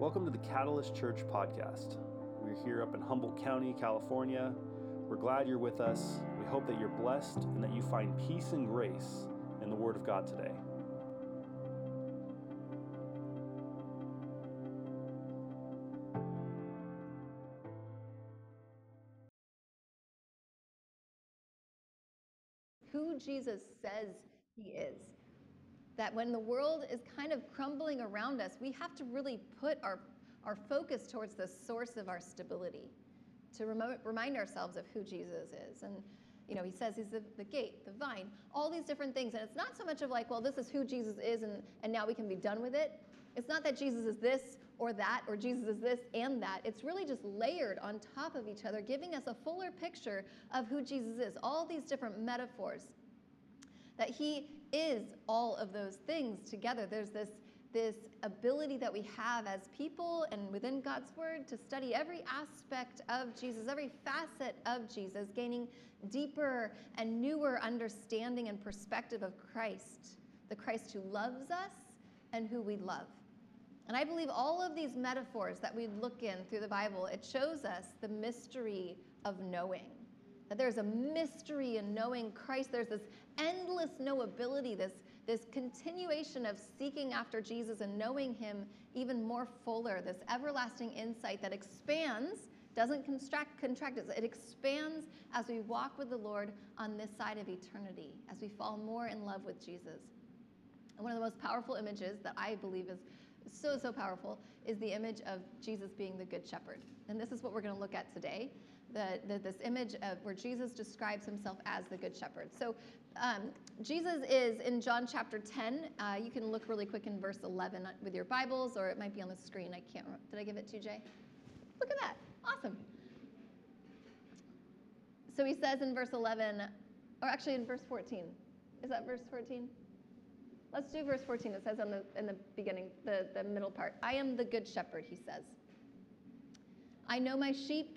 Welcome to the Catalyst Church podcast. We're here up in Humboldt County, California. We're glad you're with us. We hope that you're blessed and that you find peace and grace in the Word of God today. Who Jesus says he is that when the world is kind of crumbling around us, we have to really put our, our focus towards the source of our stability, to remind ourselves of who Jesus is. And, you know, he says he's the, the gate, the vine, all these different things. And it's not so much of like, well, this is who Jesus is and, and now we can be done with it. It's not that Jesus is this or that, or Jesus is this and that. It's really just layered on top of each other, giving us a fuller picture of who Jesus is. All these different metaphors that he is all of those things together. There's this, this ability that we have as people and within God's word to study every aspect of Jesus, every facet of Jesus, gaining deeper and newer understanding and perspective of Christ, the Christ who loves us and who we love. And I believe all of these metaphors that we look in through the Bible, it shows us the mystery of knowing that there's a mystery in knowing Christ. There's this endless knowability, this, this continuation of seeking after Jesus and knowing him even more fuller, this everlasting insight that expands, doesn't contract, contract it expands as we walk with the Lord on this side of eternity, as we fall more in love with Jesus. And one of the most powerful images that I believe is so, so powerful is the image of Jesus being the Good Shepherd. And this is what we're going to look at today the, the, this image of where Jesus describes himself as the Good Shepherd. So um, Jesus is in John chapter 10. Uh, you can look really quick in verse 11 with your Bibles, or it might be on the screen. I can't remember. Did I give it to you, Jay? Look at that. Awesome. So he says in verse 11, or actually in verse 14. Is that verse 14? Let's do verse 14. It says on the, in the beginning, the, the middle part, I am the good shepherd, he says. I know my sheep,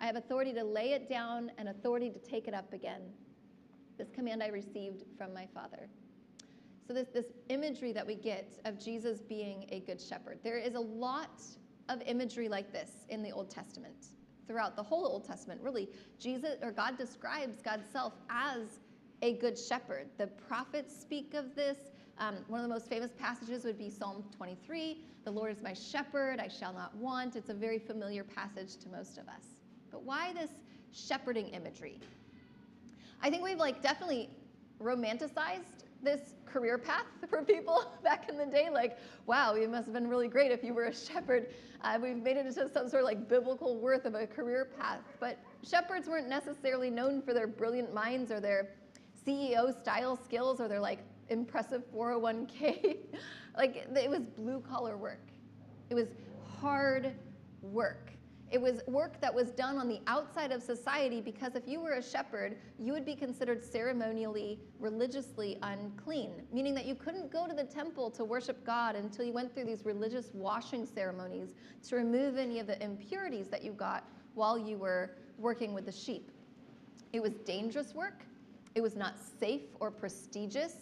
I have authority to lay it down and authority to take it up again. This command I received from my Father. So, this, this imagery that we get of Jesus being a good shepherd, there is a lot of imagery like this in the Old Testament. Throughout the whole Old Testament, really, Jesus or God describes God's self as a good shepherd. The prophets speak of this. Um, one of the most famous passages would be Psalm 23 The Lord is my shepherd, I shall not want. It's a very familiar passage to most of us. But why this shepherding imagery? I think we've like definitely romanticized this career path for people back in the day. Like, wow, it must have been really great if you were a shepherd. Uh, we've made it into some sort of like biblical worth of a career path. But shepherds weren't necessarily known for their brilliant minds or their CEO style skills or their like impressive 401k. like, it was blue collar work. It was hard work. It was work that was done on the outside of society because if you were a shepherd, you would be considered ceremonially, religiously unclean, meaning that you couldn't go to the temple to worship God until you went through these religious washing ceremonies to remove any of the impurities that you got while you were working with the sheep. It was dangerous work. It was not safe or prestigious,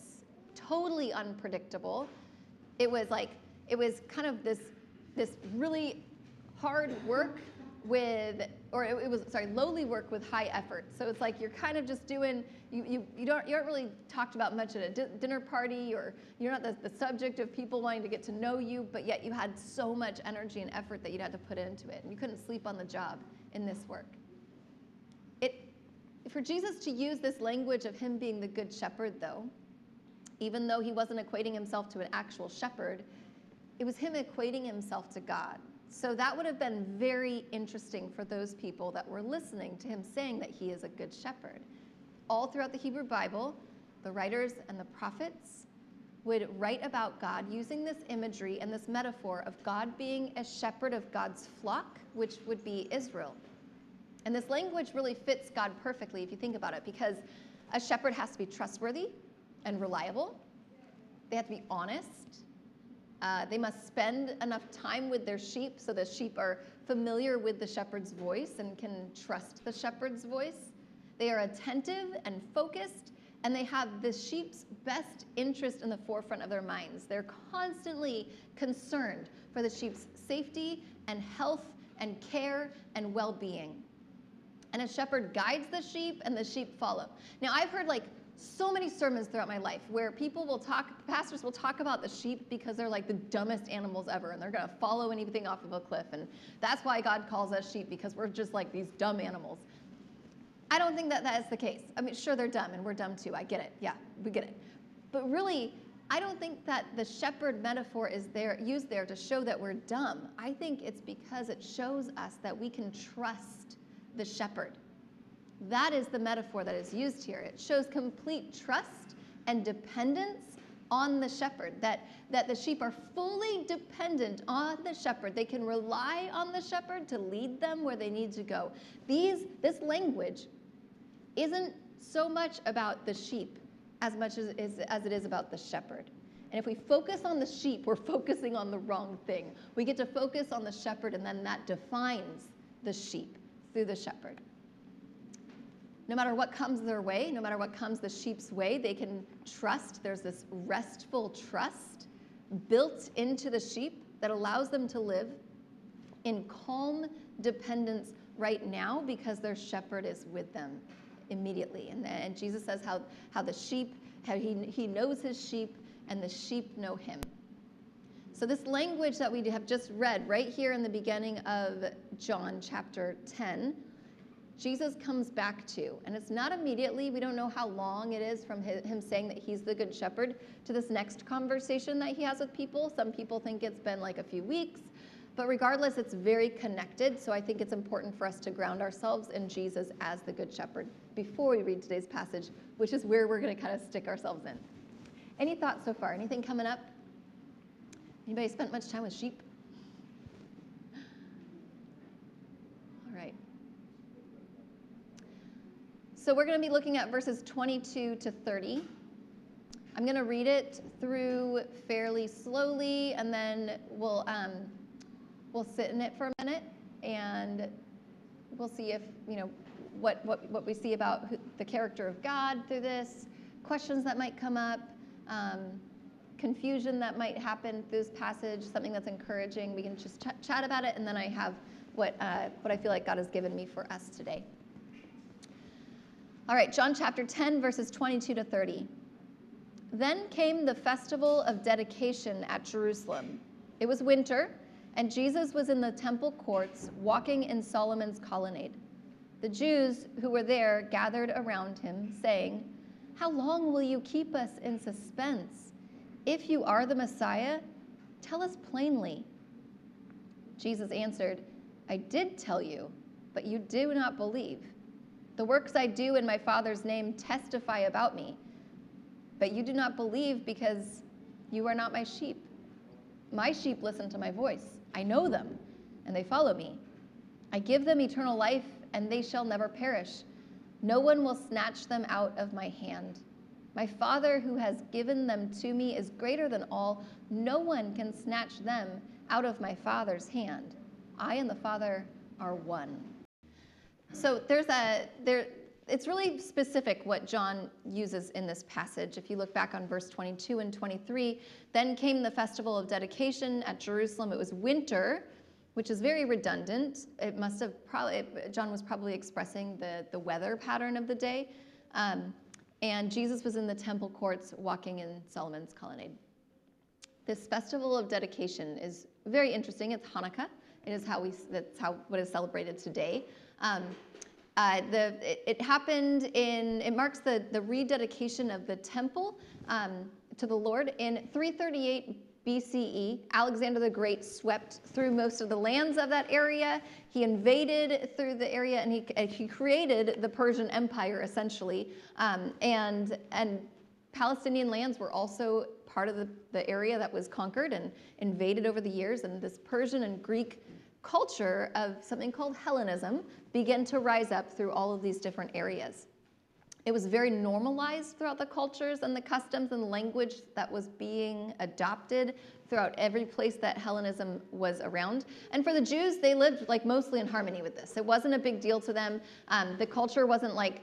totally unpredictable. It was like, it was kind of this, this really hard work with, or it, it, was, sorry, lowly work with high effort. So it's like you're kind of just doing, you, you, you, don't, you aren't really talked about much at a di- dinner party, or you're not the, the subject of people wanting to get to know you, but yet you had so much energy and effort that you'd had to put into it. And you couldn't sleep on the job in this work. It, for Jesus to use this language of him being the good shepherd, though, even though he wasn't equating himself to an actual shepherd, it was him equating himself to God. So that would have been very interesting for those people that were listening to him saying that he is a good shepherd. All throughout the Hebrew Bible, the writers and the prophets would write about God using this imagery and this metaphor of God being a shepherd of God's flock, which would be Israel. And this language really fits God perfectly if you think about it, because a shepherd has to be trustworthy and reliable. They have to be honest. Uh, they must spend enough time with their sheep so the sheep are familiar with the shepherd's voice and can trust the shepherd's voice. They are attentive and focused, and they have the sheep's best interest in the forefront of their minds. They're constantly concerned for the sheep's safety and health and care and well being. And a shepherd guides the sheep, and the sheep follow. Now, I've heard like so many sermons throughout my life where people will talk, pastors will talk about the sheep because they're like the dumbest animals ever and they're going to follow anything off of a cliff. And that's why God calls us sheep because we're just like these dumb animals. I don't think that that is the case. I mean, sure, they're dumb and we're dumb too. I get it. Yeah, we get it. But really, I don't think that the shepherd metaphor is there used there to show that we're dumb. I think it's because it shows us that we can trust the shepherd. That is the metaphor that is used here. It shows complete trust and dependence on the shepherd, that, that the sheep are fully dependent on the shepherd. They can rely on the shepherd to lead them where they need to go. These, this language isn't so much about the sheep as much as, as, as it is about the shepherd. And if we focus on the sheep, we're focusing on the wrong thing. We get to focus on the shepherd, and then that defines the sheep through the shepherd. No matter what comes their way, no matter what comes the sheep's way, they can trust. There's this restful trust built into the sheep that allows them to live in calm dependence right now because their shepherd is with them immediately. And, and Jesus says how, how the sheep, how he, he knows his sheep and the sheep know him. So, this language that we have just read right here in the beginning of John chapter 10 Jesus comes back to. And it's not immediately, we don't know how long it is from him saying that he's the good shepherd to this next conversation that he has with people. Some people think it's been like a few weeks. But regardless, it's very connected. So I think it's important for us to ground ourselves in Jesus as the good shepherd before we read today's passage, which is where we're going to kind of stick ourselves in. Any thoughts so far? Anything coming up? Anybody spent much time with sheep? So we're going to be looking at verses 22 to 30. I'm going to read it through fairly slowly, and then we'll um, we'll sit in it for a minute, and we'll see if you know what what what we see about the character of God through this, questions that might come up, um, confusion that might happen through this passage, something that's encouraging. We can just ch- chat about it, and then I have what uh, what I feel like God has given me for us today. All right, John chapter 10, verses 22 to 30. Then came the festival of dedication at Jerusalem. It was winter, and Jesus was in the temple courts walking in Solomon's colonnade. The Jews who were there gathered around him, saying, How long will you keep us in suspense? If you are the Messiah, tell us plainly. Jesus answered, I did tell you, but you do not believe. The works I do in my Father's name testify about me. But you do not believe because you are not my sheep. My sheep listen to my voice. I know them, and they follow me. I give them eternal life, and they shall never perish. No one will snatch them out of my hand. My Father, who has given them to me, is greater than all. No one can snatch them out of my Father's hand. I and the Father are one. So there's a there it's really specific what John uses in this passage. If you look back on verse 22 and 23, then came the festival of dedication at Jerusalem. It was winter, which is very redundant. It must have probably, John was probably expressing the, the weather pattern of the day. Um, and Jesus was in the temple courts walking in Solomon's colonnade. This festival of dedication is very interesting. It's Hanukkah. It is how we, that's how, what is celebrated today. Um, uh, the, it, it, happened in, it marks the, the rededication of the temple um, to the Lord in 338 BCE. Alexander the Great swept through most of the lands of that area. He invaded through the area and he, he created the Persian Empire essentially. Um, and, and Palestinian lands were also part of the, the area that was conquered and invaded over the years. And this Persian and Greek culture of something called Hellenism began to rise up through all of these different areas. It was very normalized throughout the cultures and the customs and language that was being adopted throughout every place that Hellenism was around. And for the Jews, they lived like mostly in harmony with this. It wasn't a big deal to them. Um, the culture wasn't like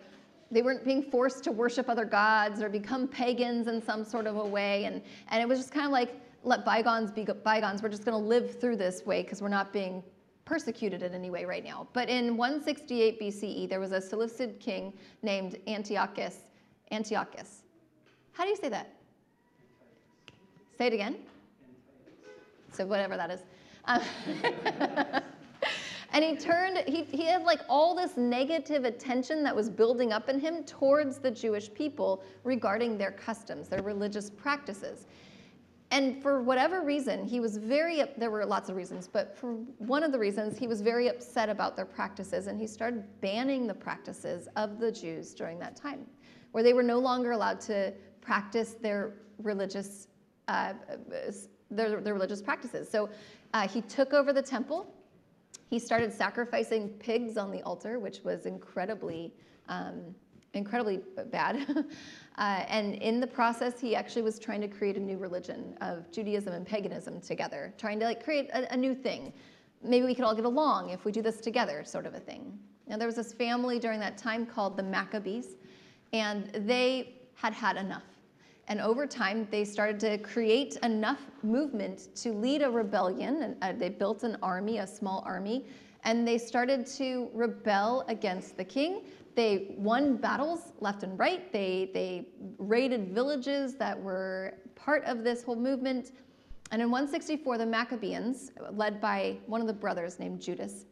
they weren't being forced to worship other gods or become pagans in some sort of a way. And, and it was just kind of like, let bygones be bygones. We're just going to live through this way because we're not being persecuted in any way right now. But in 168 BCE, there was a Seleucid king named Antiochus. Antiochus. How do you say that? Say it again. So whatever that is. Um, and he turned, he, he had like all this negative attention that was building up in him towards the Jewish people regarding their customs, their religious practices. And for whatever reason, he was very, there were lots of reasons, but for one of the reasons, he was very upset about their practices and he started banning the practices of the Jews during that time, where they were no longer allowed to practice their religious, uh, their, their religious practices. So uh, he took over the temple. He started sacrificing pigs on the altar, which was incredibly, um, incredibly bad. Uh, and in the process, he actually was trying to create a new religion of Judaism and paganism together, trying to like create a, a new thing. Maybe we could all get along if we do this together, sort of a thing. Now, there was this family during that time called the Maccabees, and they had had enough. And over time, they started to create enough movement to lead a rebellion. And uh, they built an army, a small army, and they started to rebel against the king. They won battles left and right. They, they raided villages that were part of this whole movement. And in 164, the Maccabees, led by one of the brothers named Judas,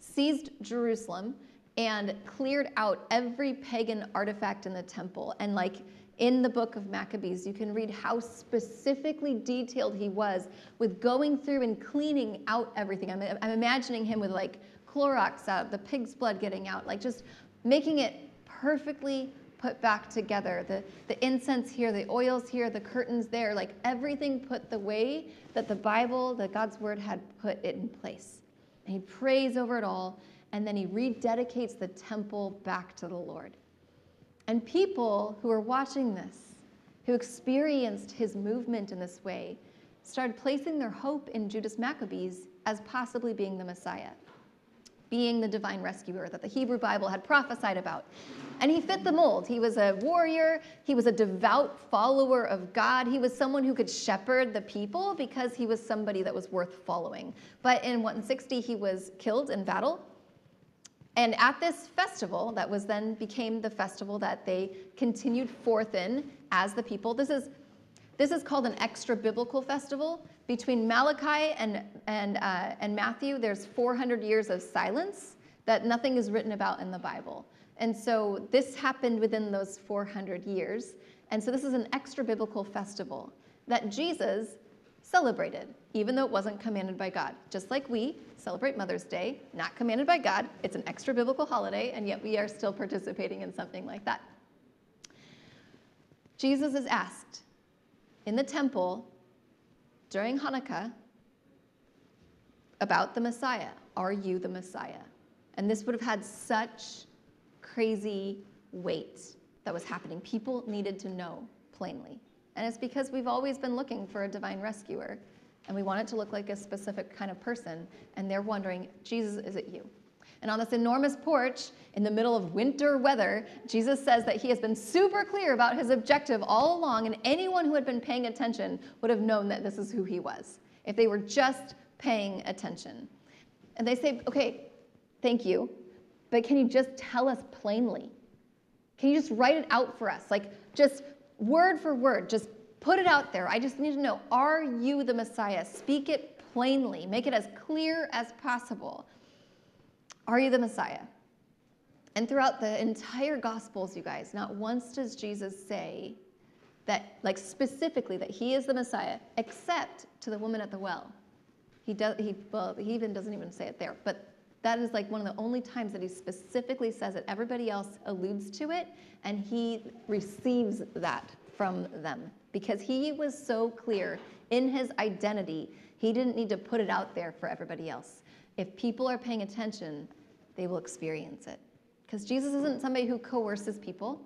seized Jerusalem and cleared out every pagan artifact in the temple. And like in the book of Maccabees, you can read how specifically detailed he was with going through and cleaning out everything. I'm, I'm imagining him with like Clorox out, the pig's blood getting out, like just making it perfectly put back together. The, the incense here, the oils here, the curtains there, like everything put the way that the Bible, that God's word had put it in place. And he prays over it all, and then he rededicates the temple back to the Lord. And people who are watching this, who experienced his movement in this way, started placing their hope in Judas Maccabees as possibly being the Messiah being the divine rescuer that the Hebrew Bible had prophesied about. And he fit the mold. He was a warrior, he was a devout follower of God, he was someone who could shepherd the people because he was somebody that was worth following. But in 160, he was killed in battle. And at this festival, that was then became the festival that they continued forth in as the people. This is this is called an extra biblical festival between Malachi and, and, uh, and Matthew, there's 400 years of silence that nothing is written about in the Bible. And so this happened within those 400 years. And so this is an extra biblical festival that Jesus celebrated, even though it wasn't commanded by God. Just like we celebrate Mother's Day, not commanded by God, it's an extra biblical holiday, and yet we are still participating in something like that. Jesus is asked in the temple during Hanukkah about the Messiah. Are you the Messiah? And this would have had such crazy weight that was happening. People needed to know plainly. And it's because we've always been looking for a divine rescuer and we want it to look like a specific kind of person. And they're wondering, Jesus, is it you? And on this enormous porch in the middle of winter weather, Jesus says that he has been super clear about his objective all along, and anyone who had been paying attention would have known that this is who he was, if they were just paying attention. And they say, okay, thank you, but can you just tell us plainly? Can you just write it out for us? Like, just word for word, just put it out there. I just need to know are you the Messiah? Speak it plainly, make it as clear as possible. Are you the Messiah? And throughout the entire Gospels, you guys, not once does Jesus say that, like specifically, that he is the Messiah, except to the woman at the well. He does. He well, he even doesn't even say it there. But that is like one of the only times that he specifically says it. Everybody else alludes to it, and he receives that from them because he was so clear in his identity. He didn't need to put it out there for everybody else. If people are paying attention, they will experience it. Because Jesus isn't somebody who coerces people,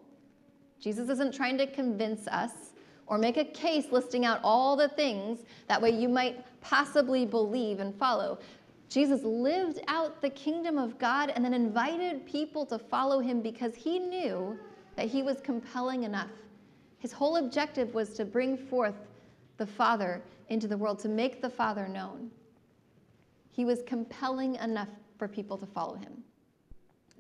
Jesus isn't trying to convince us or make a case listing out all the things that way you might possibly believe and follow. Jesus lived out the kingdom of God and then invited people to follow him because he knew that he was compelling enough. His whole objective was to bring forth the Father into the world, to make the Father known. He was compelling enough for people to follow him.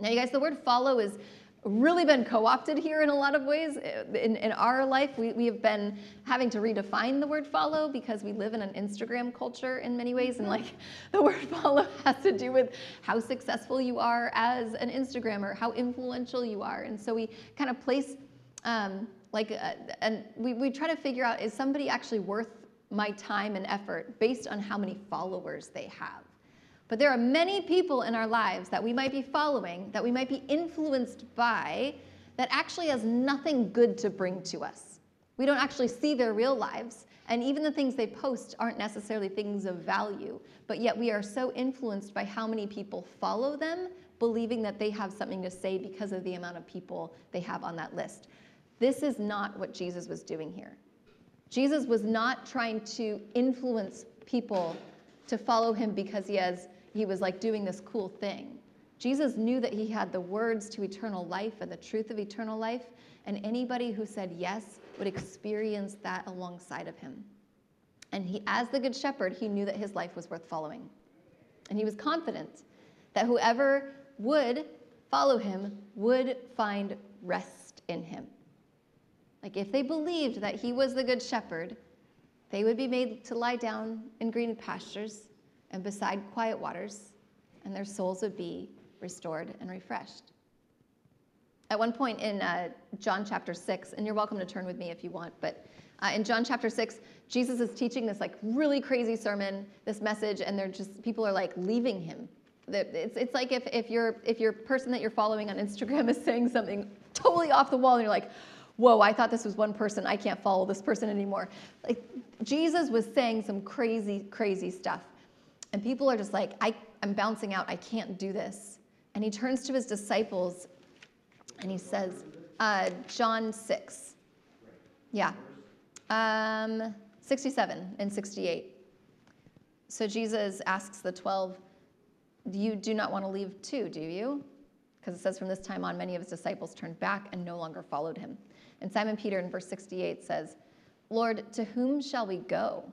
Now, you guys, the word follow is really been co-opted here in a lot of ways. In, in our life, we, we have been having to redefine the word follow because we live in an Instagram culture in many ways. And like the word follow has to do with how successful you are as an Instagrammer, how influential you are. And so we kind of place um, like, uh, and we, we try to figure out, is somebody actually worth my time and effort based on how many followers they have? But there are many people in our lives that we might be following, that we might be influenced by, that actually has nothing good to bring to us. We don't actually see their real lives, and even the things they post aren't necessarily things of value. But yet we are so influenced by how many people follow them, believing that they have something to say because of the amount of people they have on that list. This is not what Jesus was doing here. Jesus was not trying to influence people to follow him because he has he was like doing this cool thing. Jesus knew that he had the words to eternal life and the truth of eternal life, and anybody who said yes would experience that alongside of him. And he, as the good shepherd, he knew that his life was worth following. And he was confident that whoever would follow him would find rest in him. Like if they believed that he was the good shepherd, they would be made to lie down in green pastures and beside quiet waters, and their souls would be restored and refreshed. At one point in uh, John chapter 6, and you're welcome to turn with me if you want, but uh, in John chapter 6, Jesus is teaching this like really crazy sermon, this message, and they're just, people are like leaving him. It's, it's like if, if, your, if your person that you're following on Instagram is saying something totally off the wall, and you're like, whoa, I thought this was one person. I can't follow this person anymore. Like Jesus was saying some crazy, crazy stuff. And people are just like, I, I'm bouncing out. I can't do this. And he turns to his disciples and he says, uh, John 6. Yeah. Um, 67 and 68. So Jesus asks the 12, You do not want to leave too, do you? Because it says, From this time on, many of his disciples turned back and no longer followed him. And Simon Peter in verse 68 says, Lord, to whom shall we go?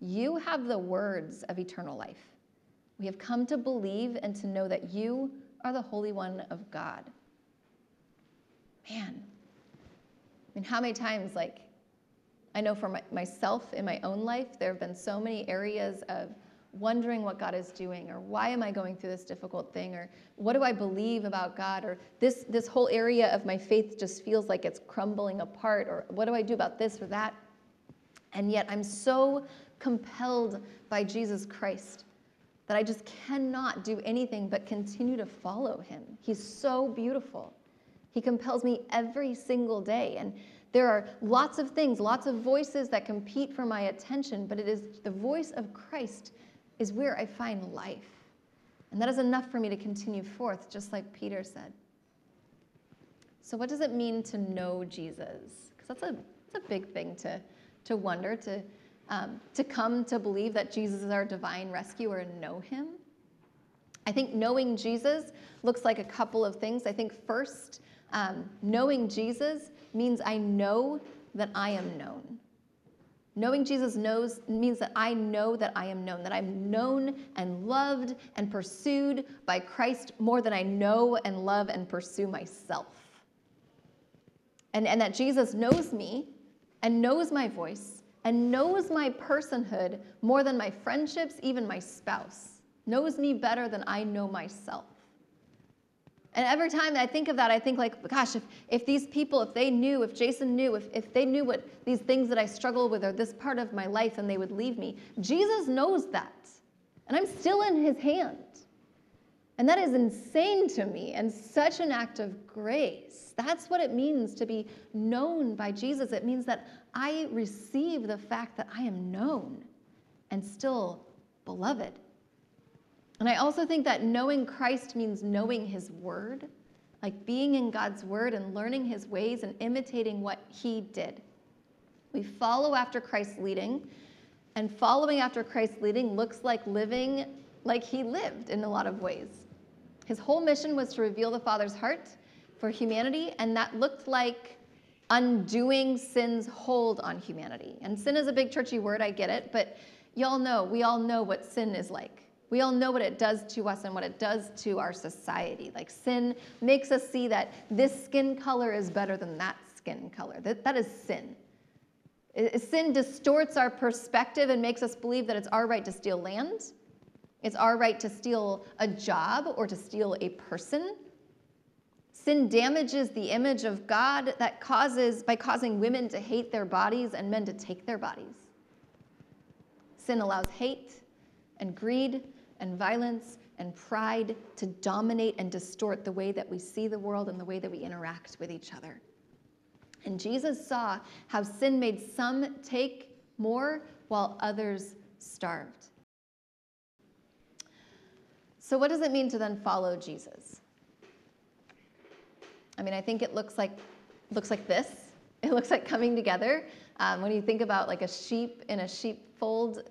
You have the words of eternal life. We have come to believe and to know that you are the Holy One of God. Man, I mean, how many times, like, I know for my, myself in my own life, there have been so many areas of wondering what God is doing, or why am I going through this difficult thing, or what do I believe about God, or this, this whole area of my faith just feels like it's crumbling apart, or what do I do about this or that? And yet I'm so compelled by Jesus Christ that I just cannot do anything but continue to follow him. He's so beautiful. He compels me every single day. And there are lots of things, lots of voices that compete for my attention, but it is the voice of Christ is where I find life. And that is enough for me to continue forth, just like Peter said. So, what does it mean to know Jesus? Because that's a, that's a big thing to, to wonder, to um, to come to believe that Jesus is our divine rescuer and know him. I think knowing Jesus looks like a couple of things. I think first, um, knowing Jesus means I know that I am known. Knowing Jesus knows means that I know that I am known, that I'm known and loved and pursued by Christ more than I know and love and pursue myself. And, and that Jesus knows me and knows my voice and knows my personhood more than my friendships, even my spouse, knows me better than I know myself. And every time I think of that, I think like, gosh, if, if these people, if they knew, if Jason knew, if, if they knew what these things that I struggle with are this part of my life, then they would leave me. Jesus knows that. And I'm still in his hand. And that is insane to me and such an act of grace. That's what it means to be known by Jesus. It means that I receive the fact that I am known. and still beloved. And I also think that knowing Christ means knowing his word, like being in God's word and learning his ways and imitating what he did. We follow after Christ's leading, and following after Christ's leading looks like living like he lived in a lot of ways. His whole mission was to reveal the Father's heart for humanity, and that looked like undoing sin's hold on humanity. And sin is a big churchy word, I get it, but y'all know, we all know what sin is like. We all know what it does to us and what it does to our society. Like sin makes us see that this skin color is better than that skin color. That, that is sin. Sin distorts our perspective and makes us believe that it's our right to steal land, it's our right to steal a job or to steal a person. Sin damages the image of God that causes by causing women to hate their bodies and men to take their bodies. Sin allows hate and greed and violence and pride to dominate and distort the way that we see the world and the way that we interact with each other. And Jesus saw how sin made some take more while others starved. So, what does it mean to then follow Jesus? I mean, I think it looks like looks like this. It looks like coming together. Um, when you think about like a sheep in a sheepfold,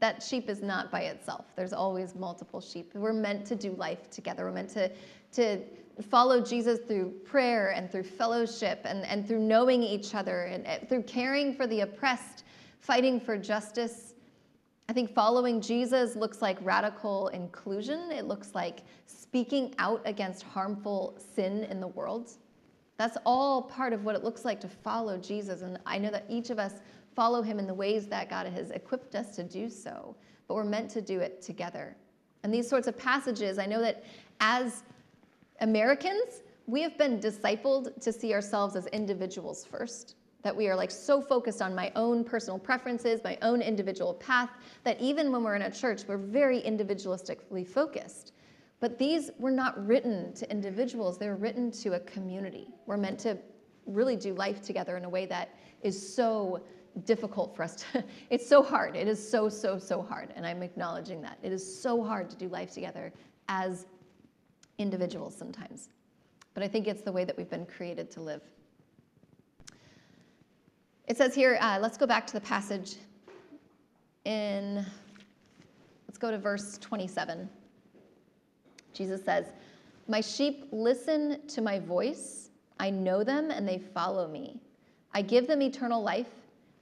that sheep is not by itself. There's always multiple sheep. We're meant to do life together. We're meant to to follow Jesus through prayer and through fellowship and, and through knowing each other and, and through caring for the oppressed, fighting for justice. I think following Jesus looks like radical inclusion. It looks like speaking out against harmful sin in the world. That's all part of what it looks like to follow Jesus. And I know that each of us follow him in the ways that God has equipped us to do so, but we're meant to do it together. And these sorts of passages, I know that as Americans, we have been discipled to see ourselves as individuals first. That we are like so focused on my own personal preferences, my own individual path, that even when we're in a church, we're very individualistically focused. But these were not written to individuals, they were written to a community. We're meant to really do life together in a way that is so difficult for us to, it's so hard. It is so, so, so hard. And I'm acknowledging that. It is so hard to do life together as individuals sometimes. But I think it's the way that we've been created to live. It says here, uh, let's go back to the passage in, let's go to verse 27. Jesus says, My sheep listen to my voice. I know them and they follow me. I give them eternal life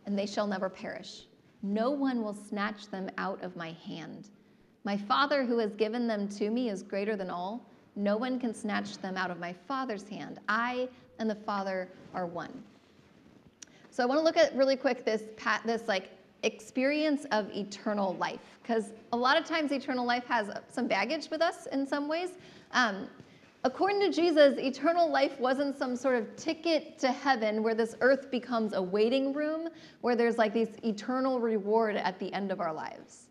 and they shall never perish. No one will snatch them out of my hand. My Father who has given them to me is greater than all no one can snatch them out of my Father's hand. I and the Father are one. So I want to look at really quick this this like experience of eternal life because a lot of times eternal life has some baggage with us in some ways. Um, according to Jesus, eternal life wasn't some sort of ticket to heaven where this earth becomes a waiting room where there's like this eternal reward at the end of our lives.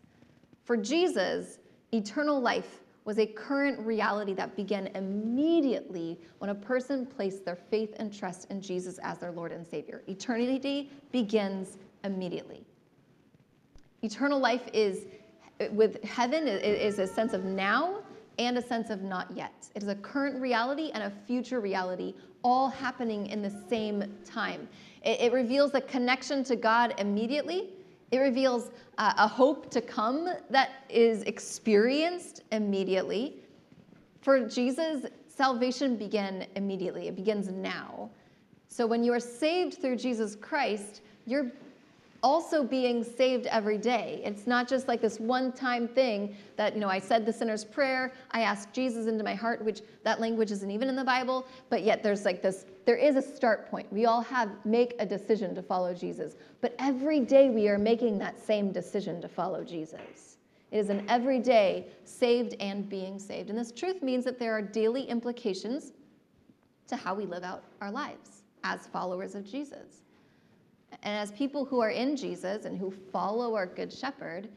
For Jesus, eternal life was a current reality that began immediately when a person placed their faith and trust in Jesus as their Lord and Savior. Eternity begins immediately. Eternal life is, with heaven, is a sense of now and a sense of not yet. It is a current reality and a future reality, all happening in the same time. It, it reveals a connection to God immediately it reveals uh, a hope to come that is experienced immediately. For Jesus, salvation began immediately, it begins now. So when you are saved through Jesus Christ, you're also being saved every day. It's not just like this one time thing that, you know, I said the sinner's prayer, I asked Jesus into my heart, which that language isn't even in the Bible, but yet there's like this, there is a start point. We all have, make a decision to follow Jesus. But every day we are making that same decision to follow Jesus. It is an everyday saved and being saved. And this truth means that there are daily implications to how we live out our lives as followers of Jesus. And as people who are in Jesus and who follow our Good Shepherd,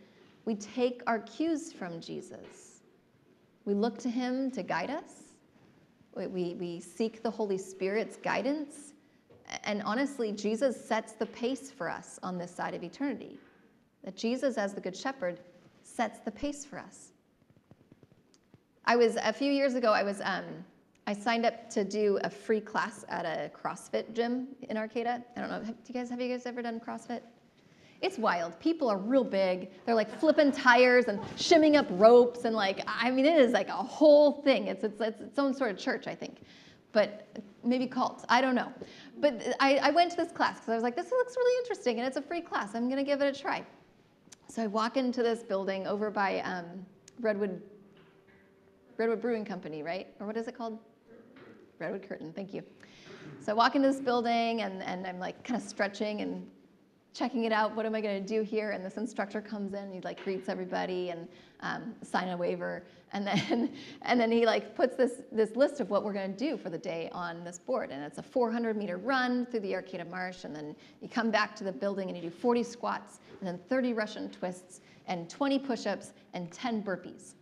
we take our cues from Jesus. We look to him to guide us. We, we seek the Holy Spirit's guidance. And honestly, Jesus sets the pace for us on this side of eternity. that Jesus, as the Good Shepherd, sets the pace for us. I was, a few years ago, I was, um, I signed up to do a free class at a CrossFit gym in Arcata. I don't know, have, do you guys, have you guys ever done CrossFit? It's wild. People are real big. They're like flipping tires and shimming up ropes and like, I mean, it is like a whole thing. It's, it's, it's its own sort of church, I think. But maybe cult, I don't know. But I, I went to this class because I was like, this looks really interesting and it's a free class. I'm gonna give it a try. So I walk into this building over by um, Redwood, Redwood Brewing Company, right? Or what is it called? Redwood Curtain, thank you. So I walk into this building and, and I'm like kind of stretching and checking it out. What am I going to do here? And this instructor comes in, he like greets everybody and um, sign a waiver, and then and then he like puts this this list of what we're going to do for the day on this board, and it's a 400 meter run through the Arcata Marsh, and then you come back to the building and you do 40 squats, and then 30 Russian twists, and 20 push-ups, and 10 burpees.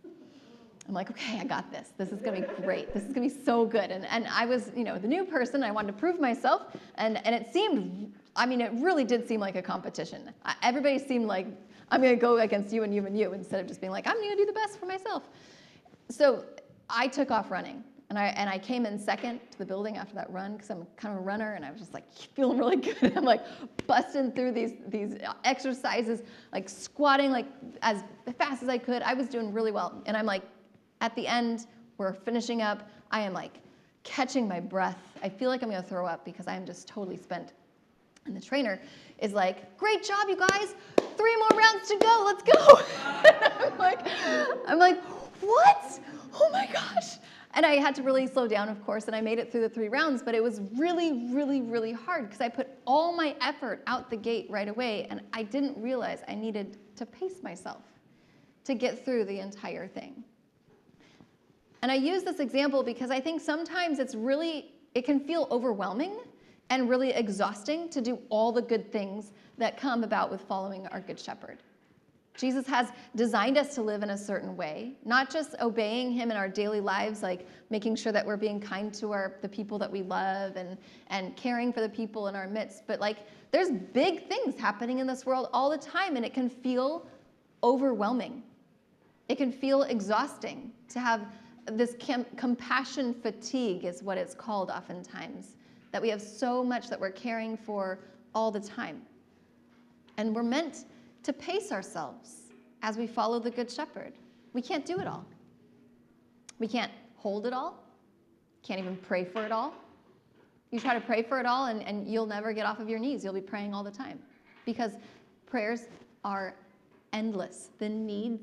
I'm like, okay, I got this. This is gonna be great. This is gonna be so good. And, and I was, you know, the new person. I wanted to prove myself. And, and it seemed, I mean, it really did seem like a competition. Everybody seemed like, I'm gonna go against you and you and you instead of just being like, I'm gonna do the best for myself. So I took off running. And I, and I came in second to the building after that run because I'm kind of a runner and I was just like feeling really good. I'm like busting through these, these exercises, like squatting like as fast as I could. I was doing really well. And I'm like at the end, we're finishing up. I am like catching my breath. I feel like I'm gonna throw up because I am just totally spent. And the trainer is like, "Great job, you guys! Three more rounds to go. Let's go!" I'm like, I'm like, "What? Oh my gosh!" And I had to really slow down, of course, and I made it through the three rounds. But it was really, really, really hard because I put all my effort out the gate right away, and I didn't realize I needed to pace myself to get through the entire thing. And I use this example because I think sometimes it's really, it can feel overwhelming and really exhausting to do all the good things that come about with following our Good Shepherd. Jesus has designed us to live in a certain way, not just obeying him in our daily lives, like making sure that we're being kind to our, the people that we love and, and caring for the people in our midst, but like there's big things happening in this world all the time, and it can feel overwhelming. It can feel exhausting to have this compassion fatigue is what it's called oftentimes that we have so much that we're caring for all the time. And we're meant to pace ourselves as we follow the good shepherd. We can't do it all. We can't hold it all. Can't even pray for it all. You try to pray for it all and, and you'll never get off of your knees. You'll be praying all the time because prayers are endless. The needs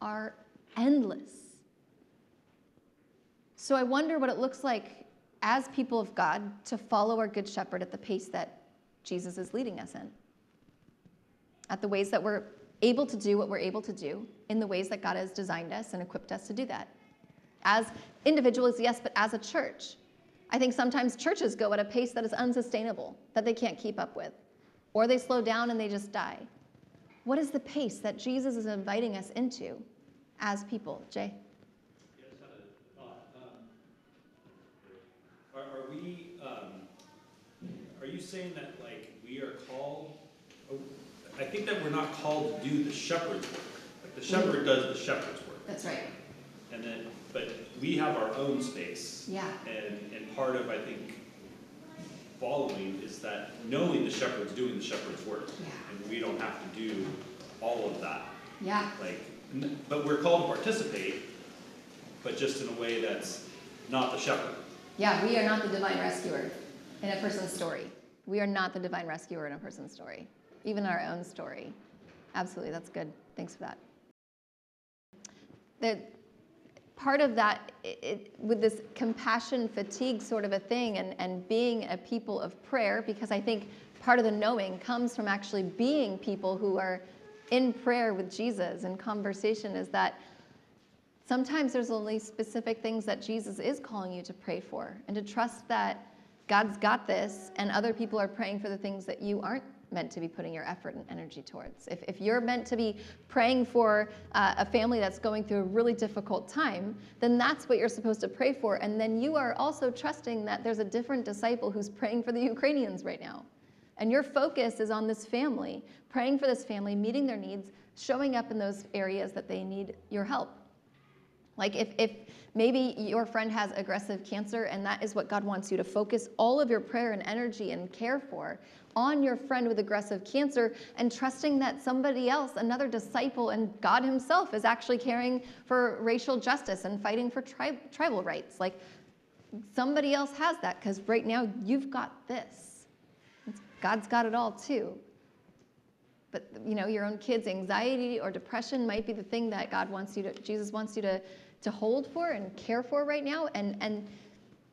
are endless so I wonder what it looks like as people of God to follow our Good Shepherd at the pace that Jesus is leading us in, at the ways that we're able to do what we're able to do, in the ways that God has designed us and equipped us to do that. As individuals, yes, but as a church. I think sometimes churches go at a pace that is unsustainable, that they can't keep up with, or they slow down and they just die. What is the pace that Jesus is inviting us into as people? Jay? We, um, are you saying that like we are called, oh, I think that we're not called to do the shepherd's work. Like the shepherd does the shepherd's work. That's right. And then, but we have our own space. Yeah. And, and part of, I think, following is that knowing the shepherd's doing the shepherd's work. Yeah. And we don't have to do all of that. Yeah. Like, but we're called to participate, but just in a way that's not the shepherd. Yeah, we are not the divine rescuer in a person's story. We are not the divine rescuer in a person's story, even our own story. Absolutely, that's good. Thanks for that. The, part of that, it, with this compassion fatigue sort of a thing, and, and being a people of prayer, because I think part of the knowing comes from actually being people who are in prayer with Jesus and conversation, is that Sometimes there's only specific things that Jesus is calling you to pray for and to trust that God's got this and other people are praying for the things that you aren't meant to be putting your effort and energy towards. If, if you're meant to be praying for uh, a family that's going through a really difficult time, then that's what you're supposed to pray for. And then you are also trusting that there's a different disciple who's praying for the Ukrainians right now. And your focus is on this family, praying for this family, meeting their needs, showing up in those areas that they need your help. Like if, if maybe your friend has aggressive cancer and that is what God wants you to focus all of your prayer and energy and care for on your friend with aggressive cancer and trusting that somebody else, another disciple, and God Himself is actually caring for racial justice and fighting for tri- tribal rights. Like somebody else has that because right now you've got this. God's got it all too. But you know, your own kids' anxiety or depression might be the thing that God wants you to, Jesus wants you to, to hold for and care for right now. And and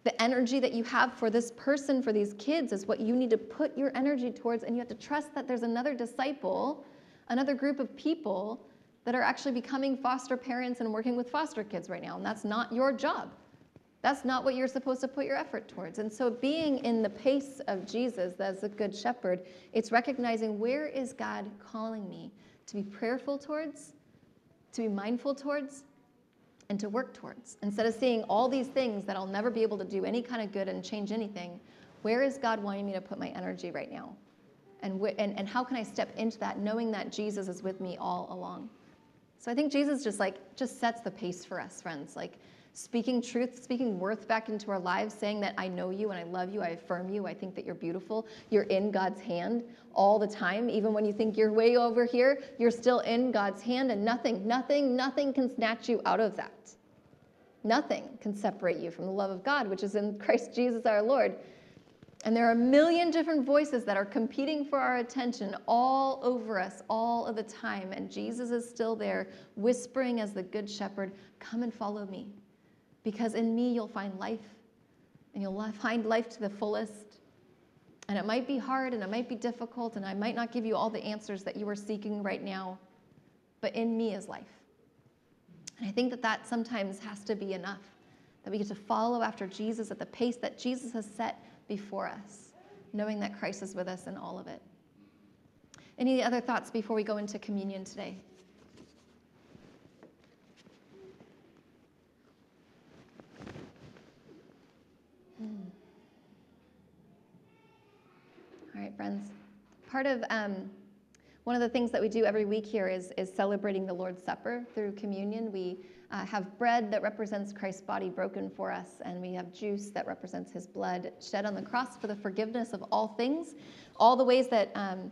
the energy that you have for this person, for these kids, is what you need to put your energy towards. And you have to trust that there's another disciple, another group of people that are actually becoming foster parents and working with foster kids right now. And that's not your job. That's not what you're supposed to put your effort towards. And so, being in the pace of Jesus as a good shepherd, it's recognizing where is God calling me to be prayerful towards, to be mindful towards, and to work towards. Instead of seeing all these things that I'll never be able to do any kind of good and change anything, where is God wanting me to put my energy right now? And, and, and how can I step into that knowing that Jesus is with me all along? So I think Jesus just like just sets the pace for us, friends. Like speaking truth, speaking worth back into our lives, saying that I know you and I love you, I affirm you, I think that you're beautiful. You're in God's hand all the time. Even when you think you're way over here, you're still in God's hand, and nothing, nothing, nothing can snatch you out of that. Nothing can separate you from the love of God, which is in Christ Jesus our Lord. And there are a million different voices that are competing for our attention all over us all of the time. And Jesus is still there, whispering as the good shepherd, Come and follow me. Because in me you'll find life, and you'll find life to the fullest. And it might be hard and it might be difficult, and I might not give you all the answers that you are seeking right now, but in me is life. And I think that that sometimes has to be enough, that we get to follow after Jesus at the pace that Jesus has set before us, knowing that Christ is with us in all of it. Any other thoughts before we go into communion today? All right, friends. Part of um, one of the things that we do every week here is, is celebrating the Lord's Supper through communion. We uh, have bread that represents Christ's body broken for us, and we have juice that represents his blood shed on the cross for the forgiveness of all things, all the ways that. Um,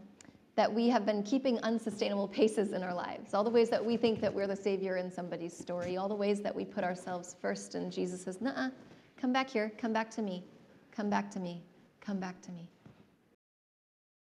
that we have been keeping unsustainable paces in our lives, all the ways that we think that we're the Savior in somebody's story, all the ways that we put ourselves first, and Jesus says, Nah, come back here, come back to me, come back to me, come back to me.